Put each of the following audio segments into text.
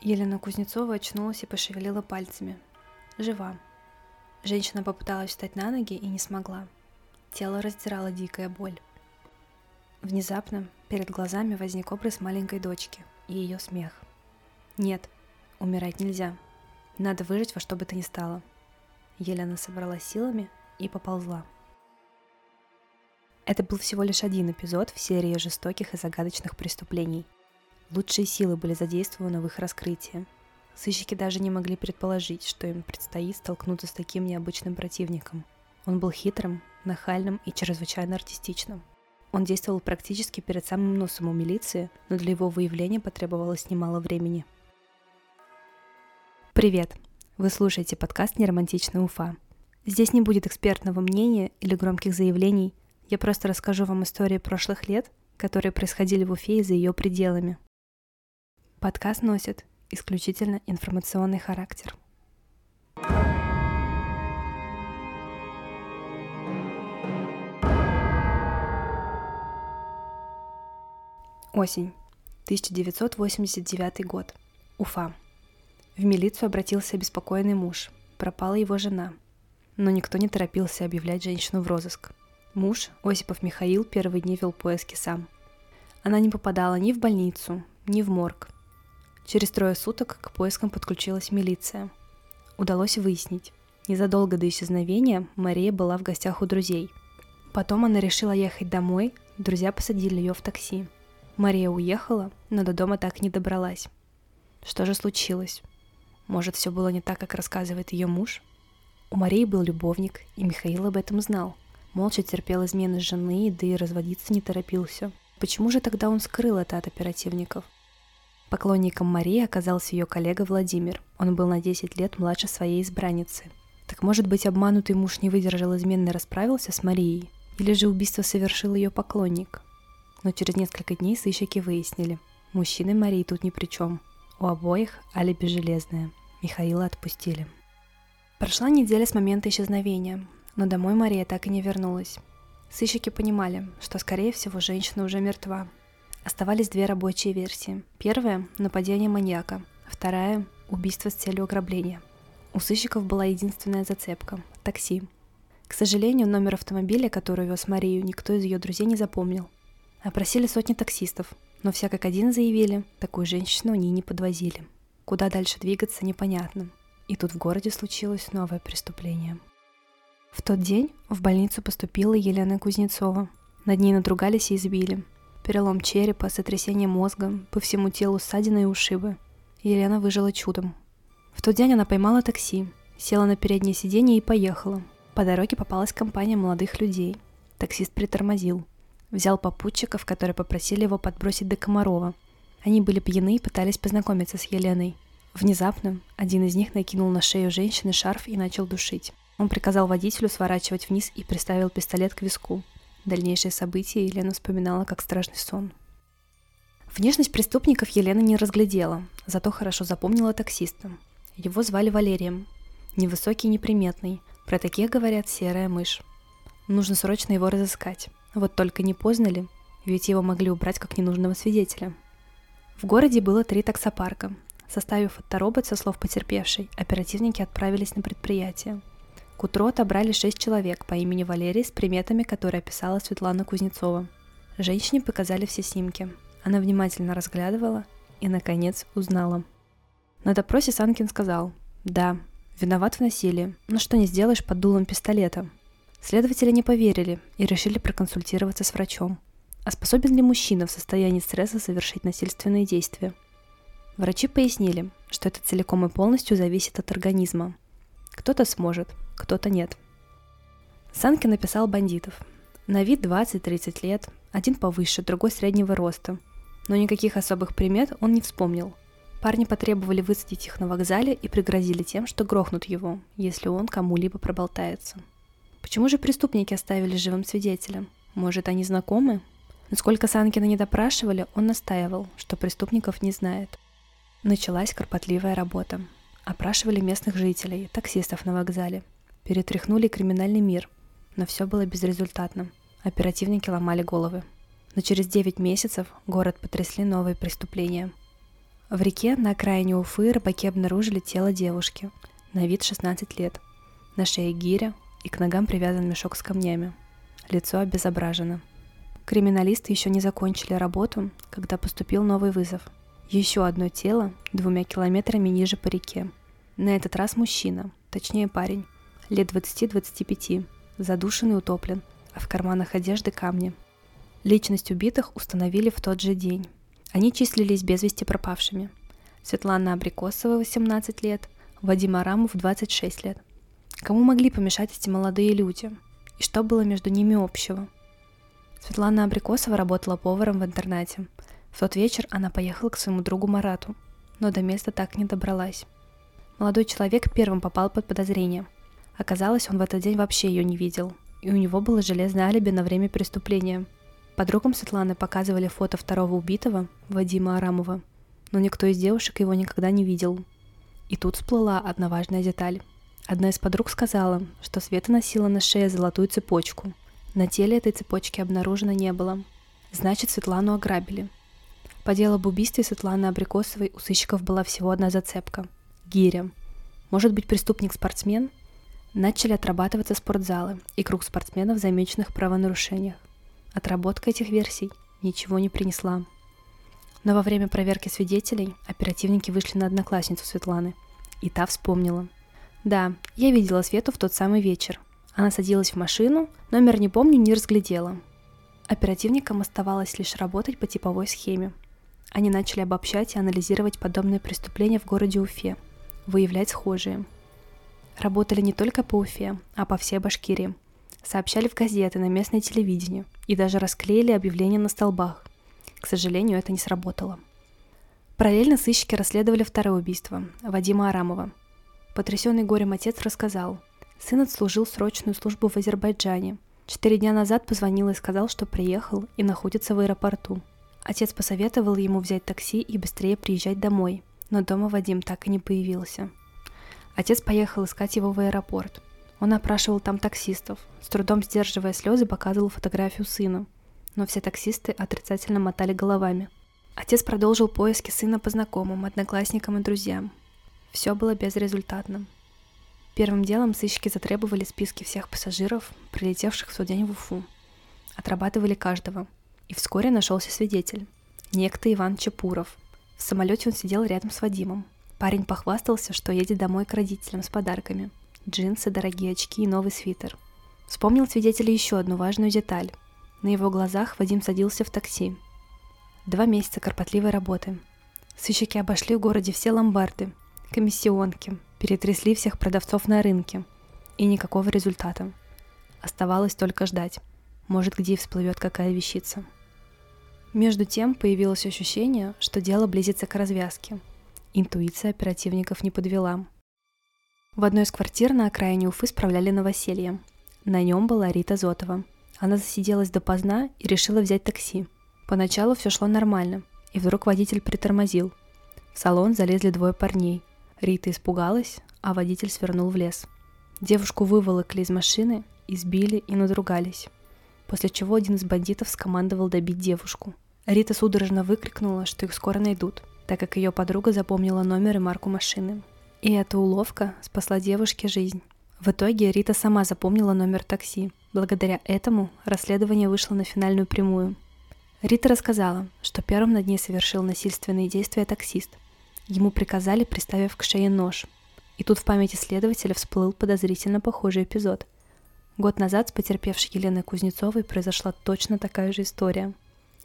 Елена Кузнецова очнулась и пошевелила пальцами. Жива. Женщина попыталась встать на ноги и не смогла. Тело раздирала дикая боль. Внезапно перед глазами возник образ маленькой дочки и ее смех. Нет, умирать нельзя. Надо выжить во что бы то ни стало. Елена собралась силами и поползла. Это был всего лишь один эпизод в серии жестоких и загадочных преступлений. Лучшие силы были задействованы в их раскрытии. Сыщики даже не могли предположить, что им предстоит столкнуться с таким необычным противником. Он был хитрым, нахальным и чрезвычайно артистичным. Он действовал практически перед самым носом у милиции, но для его выявления потребовалось немало времени. Привет! Вы слушаете подкаст «Неромантичная Уфа». Здесь не будет экспертного мнения или громких заявлений – я просто расскажу вам истории прошлых лет, которые происходили в Уфе и за ее пределами. Подкаст носит исключительно информационный характер. Осень. 1989 год. Уфа. В милицию обратился беспокойный муж. Пропала его жена. Но никто не торопился объявлять женщину в розыск – Муж, Осипов Михаил, первые дни вел поиски сам. Она не попадала ни в больницу, ни в морг. Через трое суток к поискам подключилась милиция. Удалось выяснить. Незадолго до исчезновения Мария была в гостях у друзей. Потом она решила ехать домой, друзья посадили ее в такси. Мария уехала, но до дома так не добралась. Что же случилось? Может, все было не так, как рассказывает ее муж? У Марии был любовник, и Михаил об этом знал – молча терпел измены жены, да и разводиться не торопился. Почему же тогда он скрыл это от оперативников? Поклонником Марии оказался ее коллега Владимир. Он был на 10 лет младше своей избранницы. Так может быть, обманутый муж не выдержал измены и расправился с Марией? Или же убийство совершил ее поклонник? Но через несколько дней сыщики выяснили. Мужчины Марии тут ни при чем. У обоих алиби железное. Михаила отпустили. Прошла неделя с момента исчезновения но домой Мария так и не вернулась. Сыщики понимали, что, скорее всего, женщина уже мертва. Оставались две рабочие версии. Первая – нападение маньяка. Вторая – убийство с целью ограбления. У сыщиков была единственная зацепка – такси. К сожалению, номер автомобиля, который вез Марию, никто из ее друзей не запомнил. Опросили сотни таксистов, но все как один заявили, такую женщину они не подвозили. Куда дальше двигаться, непонятно. И тут в городе случилось новое преступление – в тот день в больницу поступила Елена Кузнецова. Над ней надругались и избили. Перелом черепа, сотрясение мозга, по всему телу ссадины и ушибы. Елена выжила чудом. В тот день она поймала такси, села на переднее сиденье и поехала. По дороге попалась компания молодых людей. Таксист притормозил. Взял попутчиков, которые попросили его подбросить до Комарова. Они были пьяны и пытались познакомиться с Еленой. Внезапно один из них накинул на шею женщины шарф и начал душить. Он приказал водителю сворачивать вниз и приставил пистолет к виску. Дальнейшие события Елена вспоминала как страшный сон. Внешность преступников Елена не разглядела, зато хорошо запомнила таксиста. Его звали Валерием. Невысокий и неприметный. Про таких говорят серая мышь. Нужно срочно его разыскать. Вот только не поздно ли? Ведь его могли убрать как ненужного свидетеля. В городе было три таксопарка. Составив фоторобот со слов потерпевшей, оперативники отправились на предприятие – к утру отобрали шесть человек по имени Валерий с приметами, которые описала Светлана Кузнецова. Женщине показали все снимки. Она внимательно разглядывала и, наконец, узнала. На допросе Санкин сказал «Да, виноват в насилии, но что не сделаешь под дулом пистолета». Следователи не поверили и решили проконсультироваться с врачом. А способен ли мужчина в состоянии стресса совершить насильственные действия? Врачи пояснили, что это целиком и полностью зависит от организма. Кто-то сможет, кто-то нет. Санки написал бандитов. На вид 20-30 лет, один повыше, другой среднего роста. Но никаких особых примет он не вспомнил. Парни потребовали высадить их на вокзале и пригрозили тем, что грохнут его, если он кому-либо проболтается. Почему же преступники оставили живым свидетеля? Может, они знакомы? Насколько Санкина не допрашивали, он настаивал, что преступников не знает. Началась кропотливая работа. Опрашивали местных жителей, таксистов на вокзале – Перетряхнули криминальный мир, но все было безрезультатно. Оперативники ломали головы. Но через 9 месяцев город потрясли новые преступления. В реке на окраине Уфы рыбаки обнаружили тело девушки, на вид 16 лет. На шее гиря и к ногам привязан мешок с камнями. Лицо обезображено. Криминалисты еще не закончили работу, когда поступил новый вызов. Еще одно тело двумя километрами ниже по реке. На этот раз мужчина, точнее парень, лет 20-25, задушен и утоплен, а в карманах одежды камни. Личность убитых установили в тот же день. Они числились без вести пропавшими. Светлана Абрикосова, 18 лет, Вадим Арамов, 26 лет. Кому могли помешать эти молодые люди? И что было между ними общего? Светлана Абрикосова работала поваром в интернате. В тот вечер она поехала к своему другу Марату, но до места так не добралась. Молодой человек первым попал под подозрение. Оказалось, он в этот день вообще ее не видел, и у него было железное алиби на время преступления. Подругам Светланы показывали фото второго убитого, Вадима Арамова, но никто из девушек его никогда не видел. И тут всплыла одна важная деталь – Одна из подруг сказала, что Света носила на шее золотую цепочку. На теле этой цепочки обнаружено не было. Значит, Светлану ограбили. По делу об убийстве Светланы Абрикосовой у сыщиков была всего одна зацепка – гиря. Может быть, преступник-спортсмен? Начали отрабатываться спортзалы и круг спортсменов, замеченных в правонарушениях. Отработка этих версий ничего не принесла. Но во время проверки свидетелей оперативники вышли на одноклассницу Светланы, и та вспомнила – да, я видела Свету в тот самый вечер. Она садилась в машину, номер не помню, не разглядела. Оперативникам оставалось лишь работать по типовой схеме. Они начали обобщать и анализировать подобные преступления в городе Уфе, выявлять схожие. Работали не только по Уфе, а по всей Башкирии. Сообщали в газеты, на местное телевидение и даже расклеили объявления на столбах. К сожалению, это не сработало. Параллельно сыщики расследовали второе убийство – Вадима Арамова – Потрясенный горем отец рассказал. Сын отслужил срочную службу в Азербайджане. Четыре дня назад позвонил и сказал, что приехал и находится в аэропорту. Отец посоветовал ему взять такси и быстрее приезжать домой, но дома Вадим так и не появился. Отец поехал искать его в аэропорт. Он опрашивал там таксистов, с трудом сдерживая слезы, показывал фотографию сына. Но все таксисты отрицательно мотали головами. Отец продолжил поиски сына по знакомым, одноклассникам и друзьям. Все было безрезультатным. Первым делом сыщики затребовали списки всех пассажиров, прилетевших в тот день в Уфу. Отрабатывали каждого. И вскоре нашелся свидетель. Некто Иван Чапуров. В самолете он сидел рядом с Вадимом. Парень похвастался, что едет домой к родителям с подарками. Джинсы, дорогие очки и новый свитер. Вспомнил свидетель еще одну важную деталь. На его глазах Вадим садился в такси. Два месяца кропотливой работы. Сыщики обошли в городе все ломбарды, комиссионки, перетрясли всех продавцов на рынке. И никакого результата. Оставалось только ждать. Может, где всплывет какая вещица. Между тем появилось ощущение, что дело близится к развязке. Интуиция оперативников не подвела. В одной из квартир на окраине Уфы справляли новоселье. На нем была Рита Зотова. Она засиделась допоздна и решила взять такси. Поначалу все шло нормально, и вдруг водитель притормозил. В салон залезли двое парней – Рита испугалась, а водитель свернул в лес. Девушку выволокли из машины, избили и надругались. После чего один из бандитов скомандовал добить девушку. Рита судорожно выкрикнула, что их скоро найдут, так как ее подруга запомнила номер и марку машины. И эта уловка спасла девушке жизнь. В итоге Рита сама запомнила номер такси. Благодаря этому расследование вышло на финальную прямую. Рита рассказала, что первым над ней совершил насильственные действия таксист – Ему приказали, приставив к шее нож. И тут в памяти следователя всплыл подозрительно похожий эпизод. Год назад с потерпевшей Еленой Кузнецовой произошла точно такая же история.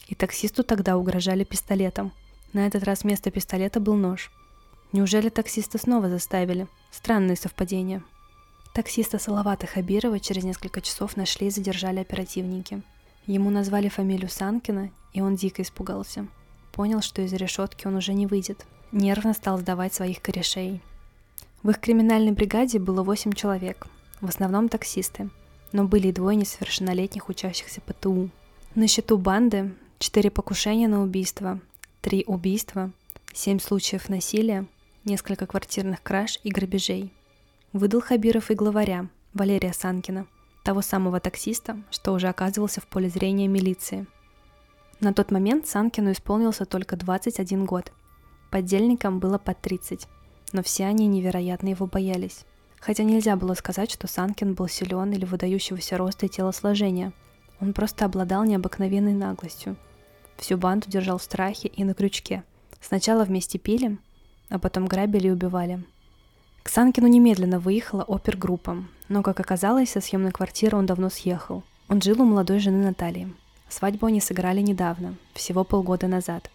И таксисту тогда угрожали пистолетом. На этот раз вместо пистолета был нож. Неужели таксиста снова заставили? Странные совпадения. Таксиста Салавата Хабирова через несколько часов нашли и задержали оперативники. Ему назвали фамилию Санкина, и он дико испугался. Понял, что из решетки он уже не выйдет, нервно стал сдавать своих корешей. В их криминальной бригаде было 8 человек, в основном таксисты, но были и двое несовершеннолетних учащихся ПТУ. На счету банды 4 покушения на убийство, 3 убийства, 7 случаев насилия, несколько квартирных краж и грабежей. Выдал Хабиров и главаря Валерия Санкина, того самого таксиста, что уже оказывался в поле зрения милиции. На тот момент Санкину исполнился только 21 год – Поддельникам было по 30, но все они невероятно его боялись. Хотя нельзя было сказать, что Санкин был силен или выдающегося роста и телосложения. Он просто обладал необыкновенной наглостью. Всю банду держал в страхе и на крючке. Сначала вместе пили, а потом грабили и убивали. К Санкину немедленно выехала опергруппа, но, как оказалось, со съемной квартиры он давно съехал. Он жил у молодой жены Натальи. Свадьбу они сыграли недавно, всего полгода назад.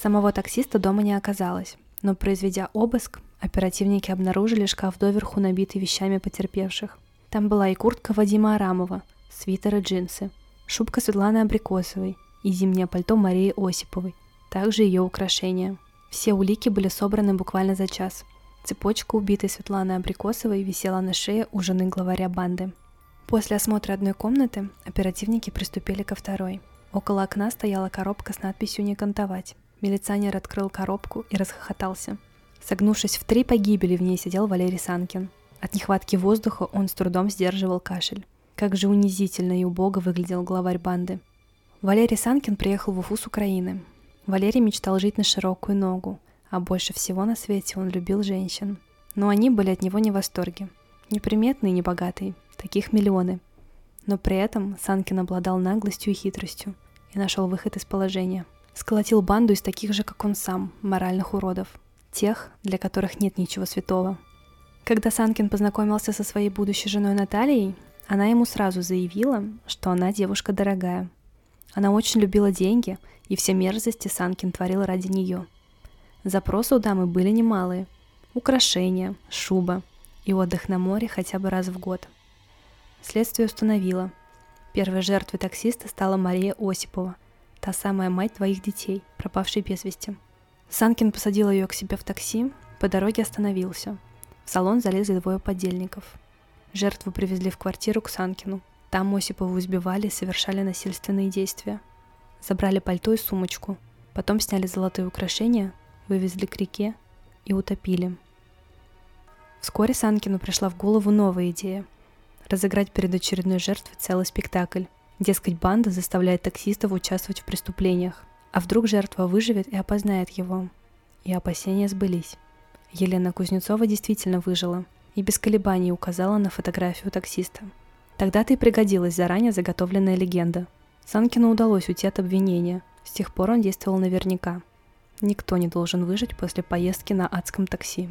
Самого таксиста дома не оказалось, но произведя обыск, оперативники обнаружили шкаф доверху, набитый вещами потерпевших. Там была и куртка Вадима Арамова, свитер и джинсы, шубка Светланы Абрикосовой и зимнее пальто Марии Осиповой, также ее украшения. Все улики были собраны буквально за час. Цепочка убитой Светланы Абрикосовой висела на шее у жены главаря банды. После осмотра одной комнаты оперативники приступили ко второй. Около окна стояла коробка с надписью «Не кантовать». Милиционер открыл коробку и расхохотался. Согнувшись в три погибели, в ней сидел Валерий Санкин. От нехватки воздуха он с трудом сдерживал кашель. Как же унизительно и убого выглядел главарь банды. Валерий Санкин приехал в Уфу с Украины. Валерий мечтал жить на широкую ногу, а больше всего на свете он любил женщин. Но они были от него не в восторге. Неприметный и небогатый, таких миллионы. Но при этом Санкин обладал наглостью и хитростью и нашел выход из положения – сколотил банду из таких же, как он сам, моральных уродов. Тех, для которых нет ничего святого. Когда Санкин познакомился со своей будущей женой Натальей, она ему сразу заявила, что она девушка дорогая. Она очень любила деньги, и все мерзости Санкин творил ради нее. Запросы у дамы были немалые. Украшения, шуба и отдых на море хотя бы раз в год. Следствие установило. Первой жертвой таксиста стала Мария Осипова – та самая мать твоих детей, пропавшей без вести. Санкин посадил ее к себе в такси, по дороге остановился. В салон залезли двое подельников. Жертву привезли в квартиру к Санкину. Там Осипову избивали и совершали насильственные действия. Забрали пальто и сумочку. Потом сняли золотые украшения, вывезли к реке и утопили. Вскоре Санкину пришла в голову новая идея – разыграть перед очередной жертвой целый спектакль. Дескать, банда заставляет таксистов участвовать в преступлениях. А вдруг жертва выживет и опознает его? И опасения сбылись. Елена Кузнецова действительно выжила и без колебаний указала на фотографию таксиста. Тогда-то и пригодилась заранее заготовленная легенда. Санкину удалось уйти от обвинения. С тех пор он действовал наверняка. Никто не должен выжить после поездки на адском такси.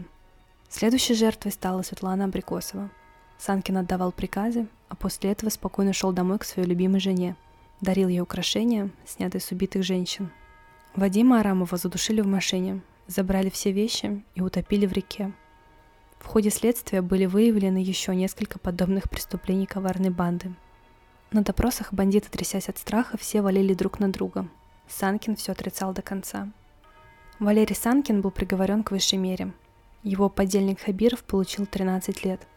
Следующей жертвой стала Светлана Абрикосова – Санкин отдавал приказы, а после этого спокойно шел домой к своей любимой жене. Дарил ей украшения, снятые с убитых женщин. Вадима Арамова задушили в машине, забрали все вещи и утопили в реке. В ходе следствия были выявлены еще несколько подобных преступлений коварной банды. На допросах бандиты, трясясь от страха, все валили друг на друга. Санкин все отрицал до конца. Валерий Санкин был приговорен к высшей мере. Его подельник Хабиров получил 13 лет –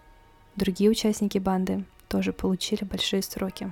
Другие участники банды тоже получили большие сроки.